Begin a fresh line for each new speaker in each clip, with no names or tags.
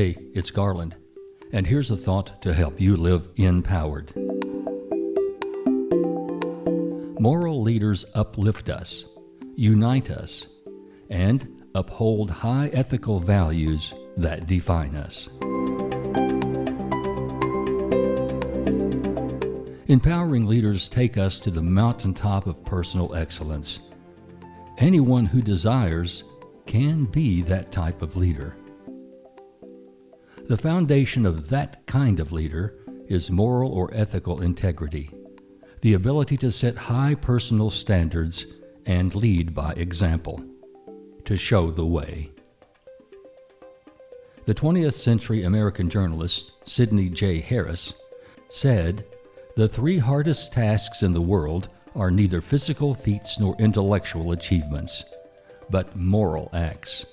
Hey, it's Garland, and here's a thought to help you live empowered. Moral leaders uplift us, unite us, and uphold high ethical values that define us. Empowering leaders take us to the mountaintop of personal excellence. Anyone who desires can be that type of leader. The foundation of that kind of leader is moral or ethical integrity, the ability to set high personal standards and lead by example, to show the way. The 20th century American journalist Sidney J. Harris said, The three hardest tasks in the world are neither physical feats nor intellectual achievements but moral acts.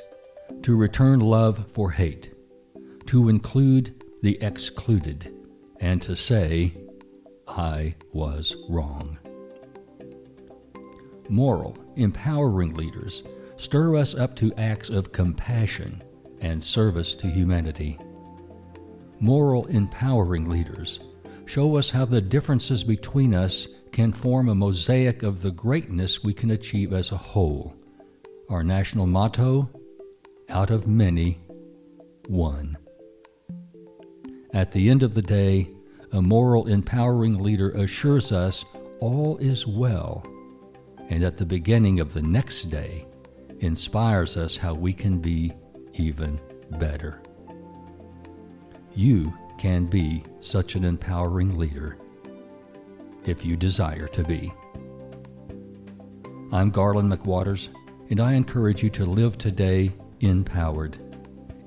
To return love for hate. To include the excluded. And to say, I was wrong. Moral, empowering leaders stir us up to acts of compassion and service to humanity. Moral, empowering leaders show us how the differences between us can form a mosaic of the greatness we can achieve as a whole our national motto out of many, one. At the end of the day, a moral, empowering leader assures us all is well, and at the beginning of the next day, inspires us how we can be even better. You can be such an empowering leader if you desire to be. I'm Garland McWaters and I encourage you to live today empowered.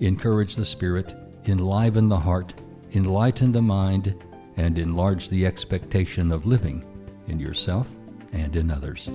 Encourage the spirit, enliven the heart, enlighten the mind, and enlarge the expectation of living in yourself and in others.